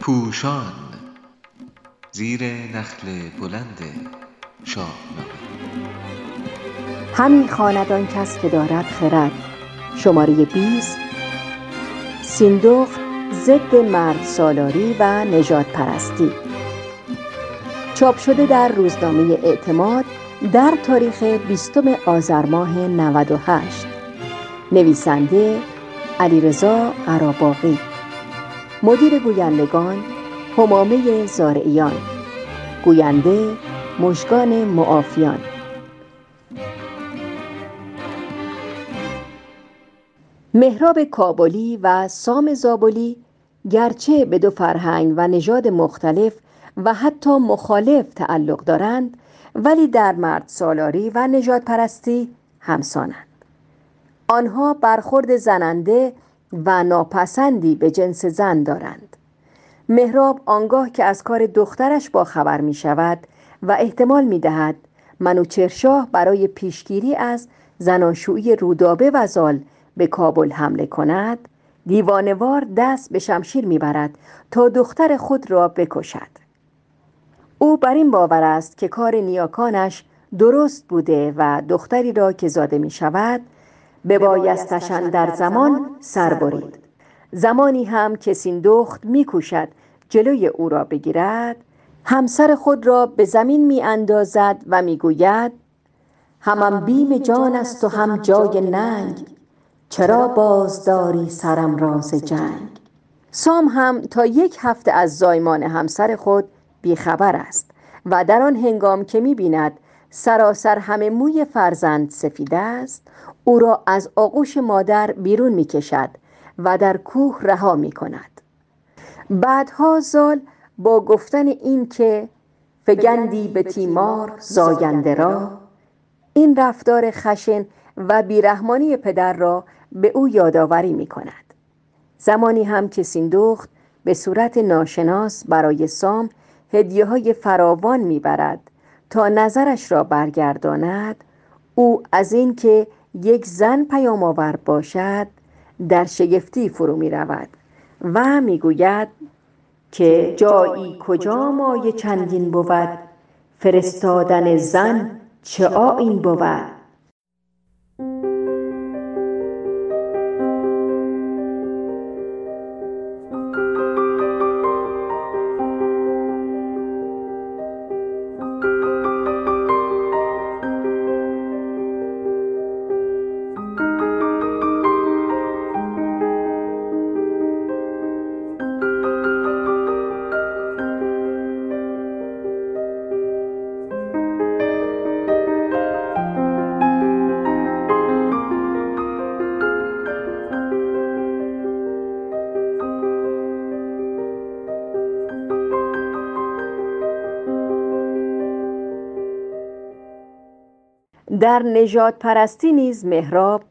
پوشان زیر نخل بلند شاهنامه همی خواند آن کس که دارد خرد. شماره 20 سیندخت ضد مرد سالاری و نجات پرستی. چاپ شده در روزنامه اعتماد در تاریخ بیستم آذر ماه 98 نویسنده علیرضا قراباقی مدیر گویندگان همامه زارعیان. گوینده مشگان معافیان. مهراب کابلی و سام زابلی گرچه به دو فرهنگ و نژاد مختلف و حتی مخالف تعلق دارند ولی در مرد سالاری و نجات پرستی همسانند. آنها برخورد زننده و ناپسندی به جنس زن دارند. مهراب آنگاه که از کار دخترش با خبر می شود و احتمال می دهد منوچرشاه برای پیشگیری از زناشویی رودابه و زال به کابل حمله کند دیوانوار دست به شمشیر می‌برد تا دختر خود را بکشد. او بر این باور است که کار نیاکانش درست بوده و دختری را که زاده می شود به بایستشن در زمان سر برید. زمانی هم که سیندخت میکوشد جلوی او را بگیرد همسر خود را به زمین می اندازد و می‌گوید همم بیم جان است و هم جای ننگ چرا بازداری سرم راز جنگ؟ سام هم تا یک هفته از زایمان همسر خود بیخبر است و در آن هنگام که می بیند سراسر همه موی فرزند سفید است. او را از آغوش مادر بیرون می کشد و در کوه رها می کند بعدها زال با گفتن این که فگندی به تیمار زاینده را این رفتار خشن و بیرحمانی پدر را به او یادآوری می کند زمانی هم که سیندخت به صورت ناشناس برای سام هدیه های فراوان می‌برد تا نظرش را برگرداند او از اینکه یک زن پیام آور باشد در شگفتی فرو می رود و می‌گوید که جایی کجا مایه چندین بود فرستادن زن چه آیین بود؟ در نجات پرستی نیز مهراب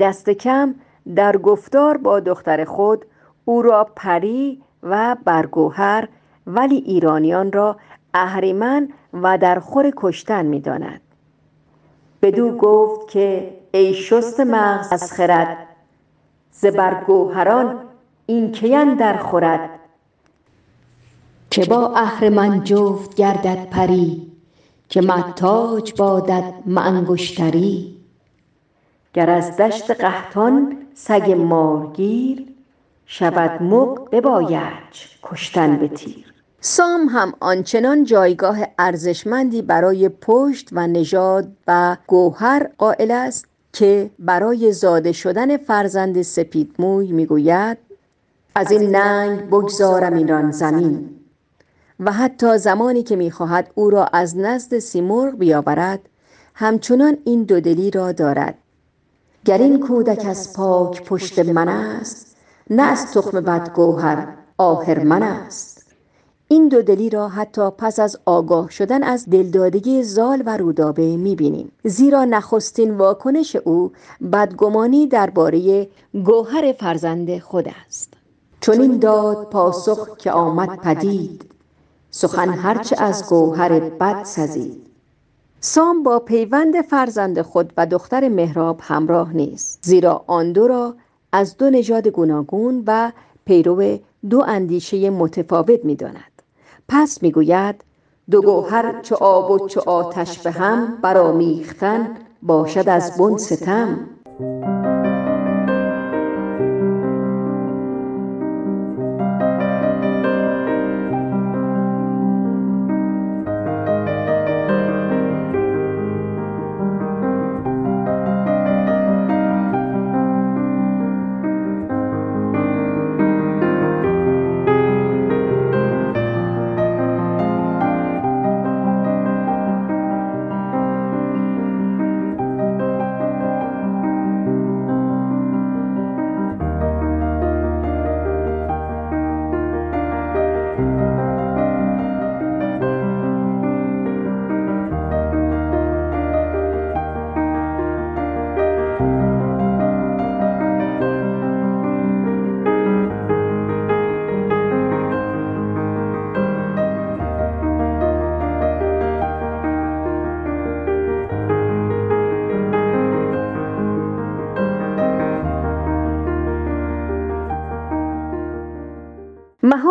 دست کم در گفتار با دختر خود او را پری و برگوهر ولی ایرانیان را اهریمن و در خور کشتن می داند بدو گفت که ای شست مغز از خرد ز برگوهران این کی در خورد؟ که با اهرمن جفت گردد پری که محتاج بادت انگشتری. گر از دشت قحطان سگ مارگیر شود مغ ببایدش کشتن به تیر. سام هم آنچنان جایگاه ارزشمندی برای پشت و نژاد و گوهر قائل است که برای زاده شدن فرزند سپیدموی می‌گوید از این ننگ بگذارم ایران زمین. و حتی زمانی که می‌خواهد او را از نزد سیمرغ بیاورد همچنان این دودلی را دارد. گر این کودک از پاک پشت من است نه از تخم بدگوهر آهرمن است. این دودلی را حتی پس از آگاه شدن از دلدادگی زال و رودابه می‌بینیم. زیرا نخستین واکنش او بدگمانی درباره گوهر فرزند خود است. چون این داد پاسخ که آمد پدید. سخن هرچه از گوهر بد سزید. سام با پیوند فرزند خود و دختر مهراب همراه نیست زیرا آن دو را از دو نژاد گوناگون و پیرو دو اندیشه متفاوت می‌داند. پس می‌گوید دو گوهر چو آب و چو آتش به هم برآمیختن باشد از بن ستم.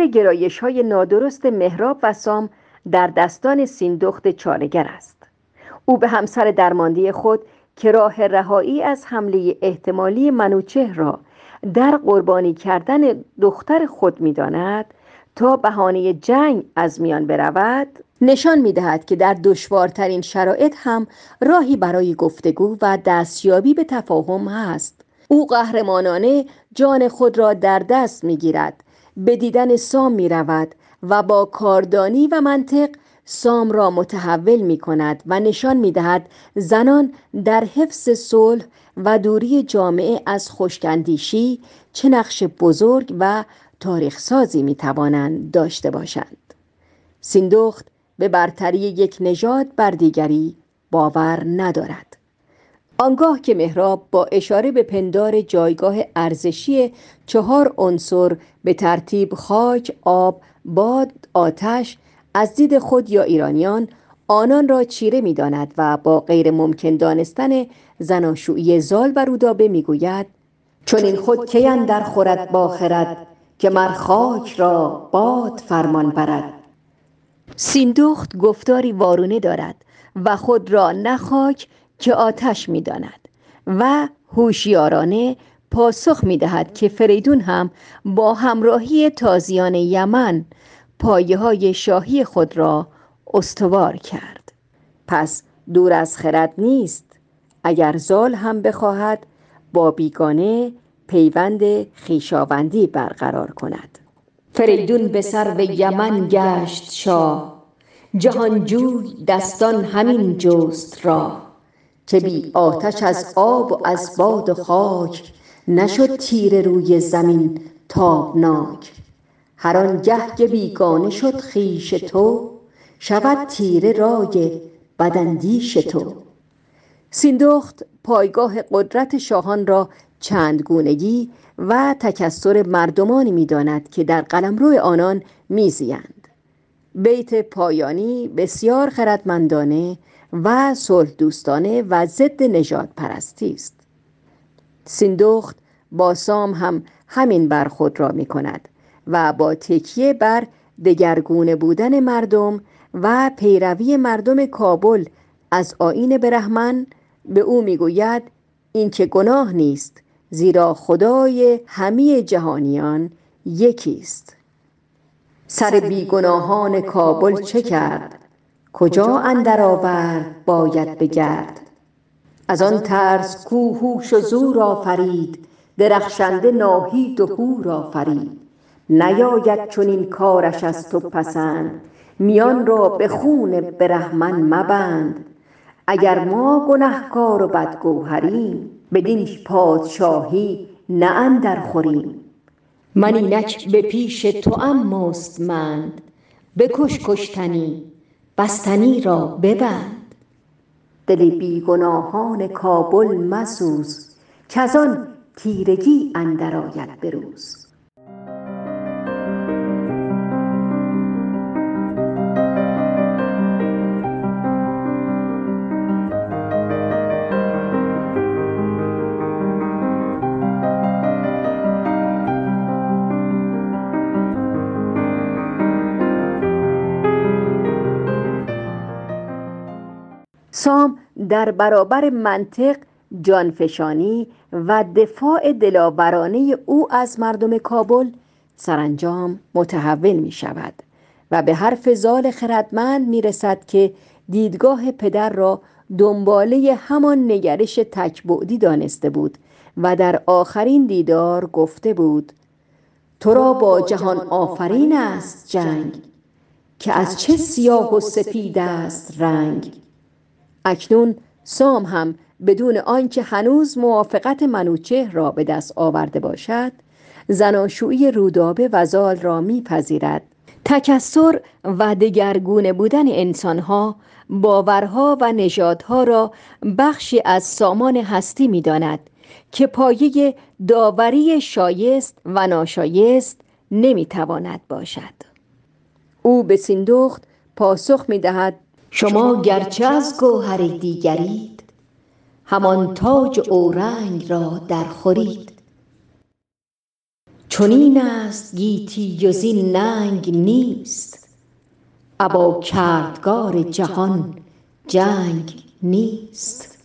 مهار گرایش های نادرست مهراب و سام در دستان سیندخت چارگر است. او به همسر درمانده خود که راه رهایی از حمله احتمالی منوچه را در قربانی کردن دختر خود می‌داند تا بهانه جنگ از میان برود نشان می‌دهد که در دشوارترین شرایط هم راهی برای گفتگو و دستیابی به تفاهم هست. او قهرمانانه جان خود را در دست می‌گیرد به دیدن سام می رود و با کاردانی و منطق سام را متحول می کند و نشان می دهد زنان در حفظ صلح و دوری جامعه از خشکندیشی چه نقش بزرگ و تاریخ سازی می توانند داشته باشند. سیندخت به برتری یک نژاد بر دیگری باور ندارد. آنگاه که مهراب با اشاره به پندار جایگاه ارزشی چهار عنصر به ترتیب خاک، آب، باد، آتش از دید خود یا ایرانیان آنان را چیره می داند و با غیر ممکن دانستن زناشویی زال و رودابه می گوید چون این خود کی در خورد با خرد که مر خاک را باد فرمان برد. سیندخت گفتاری وارونه دارد و خود را نه خاک که آتش می داند و هوشیارانه پاسخ می دهد که فریدون هم با همراهی تازیان یمن پایه های شاهی خود را استوار کرد. پس دور از خرد نیست. اگر زال هم بخواهد با بیگانه پیوند خیشاوندی برقرار کند. فریدون به سر یمن گشت شاه. جهانجوی دستان همین جست را که بی آتش از آب و از باد و خاک نشد تیره روی زمین تابناک. هر آنگه که بیگانه شد خویش تو شود تیره رای بداندیش تو. سیندخت پایگاه قدرت شاهان را چندگونگی و تکثر مردمانی می‌داند که در قلمرو آنان میزیند. بیت پایانی بسیار خردمندانه و صلح دوستانه و ضد نجات پرستی است. سیندخت با سام هم همین برخود را می کند و با تکیه بر دگرگونه بودن مردم و پیروی مردم کابل از آین برهمن به او می‌گوید این که گناه نیست زیرا خدای همه جهانیان یکی است. سر بیگناهان کابل چه کرد؟ کجا اندر آورد؟ باید بگرد. از آن ترس کو هوش و زور آفرید درخشنده ناهید و هور آفرید. نیاید چنین کارش از تو پسند میان را به خون برهمن مبند. اگر ما گنهکار و بدگوهریم بدین پادشاهی نه اندرخوریم من اینک به پیش توام مستمند بکش کشتنی. بستنی را ببند. دل بیگناهان کابل مسوز کز آن تیرگی اندر آید به سام در برابر منطق جانفشانی و دفاع دلاورانه او از مردم کابل سرانجام متحول می شود و به حرف زال خردمند می رسد که دیدگاه پدر را دنباله همان نگرش تکبعدی دانسته بود و در آخرین دیدار گفته بود تو را با جهان آفرین است جنگ که از چه سیاه و سپید است رنگ. اکنون سام هم بدون آنکه هنوز موافقت منوچهر را به دست آورده باشد زناشویی رودابه و زال را میپذیرد. تکسر و دگرگونه بودن انسانها باورها و نژادها را بخشی از سامان هستی می‌داند که پایه داوری شایست و ناشایست نمی‌تواند باشد. او به سیندخت پاسخ می‌دهد شما گرچه از گوهر دیگرید همان تاج اورنگ را در خورید چنین است گیتی و زین ننگ نیست ابا کردگار جهان جنگ نیست.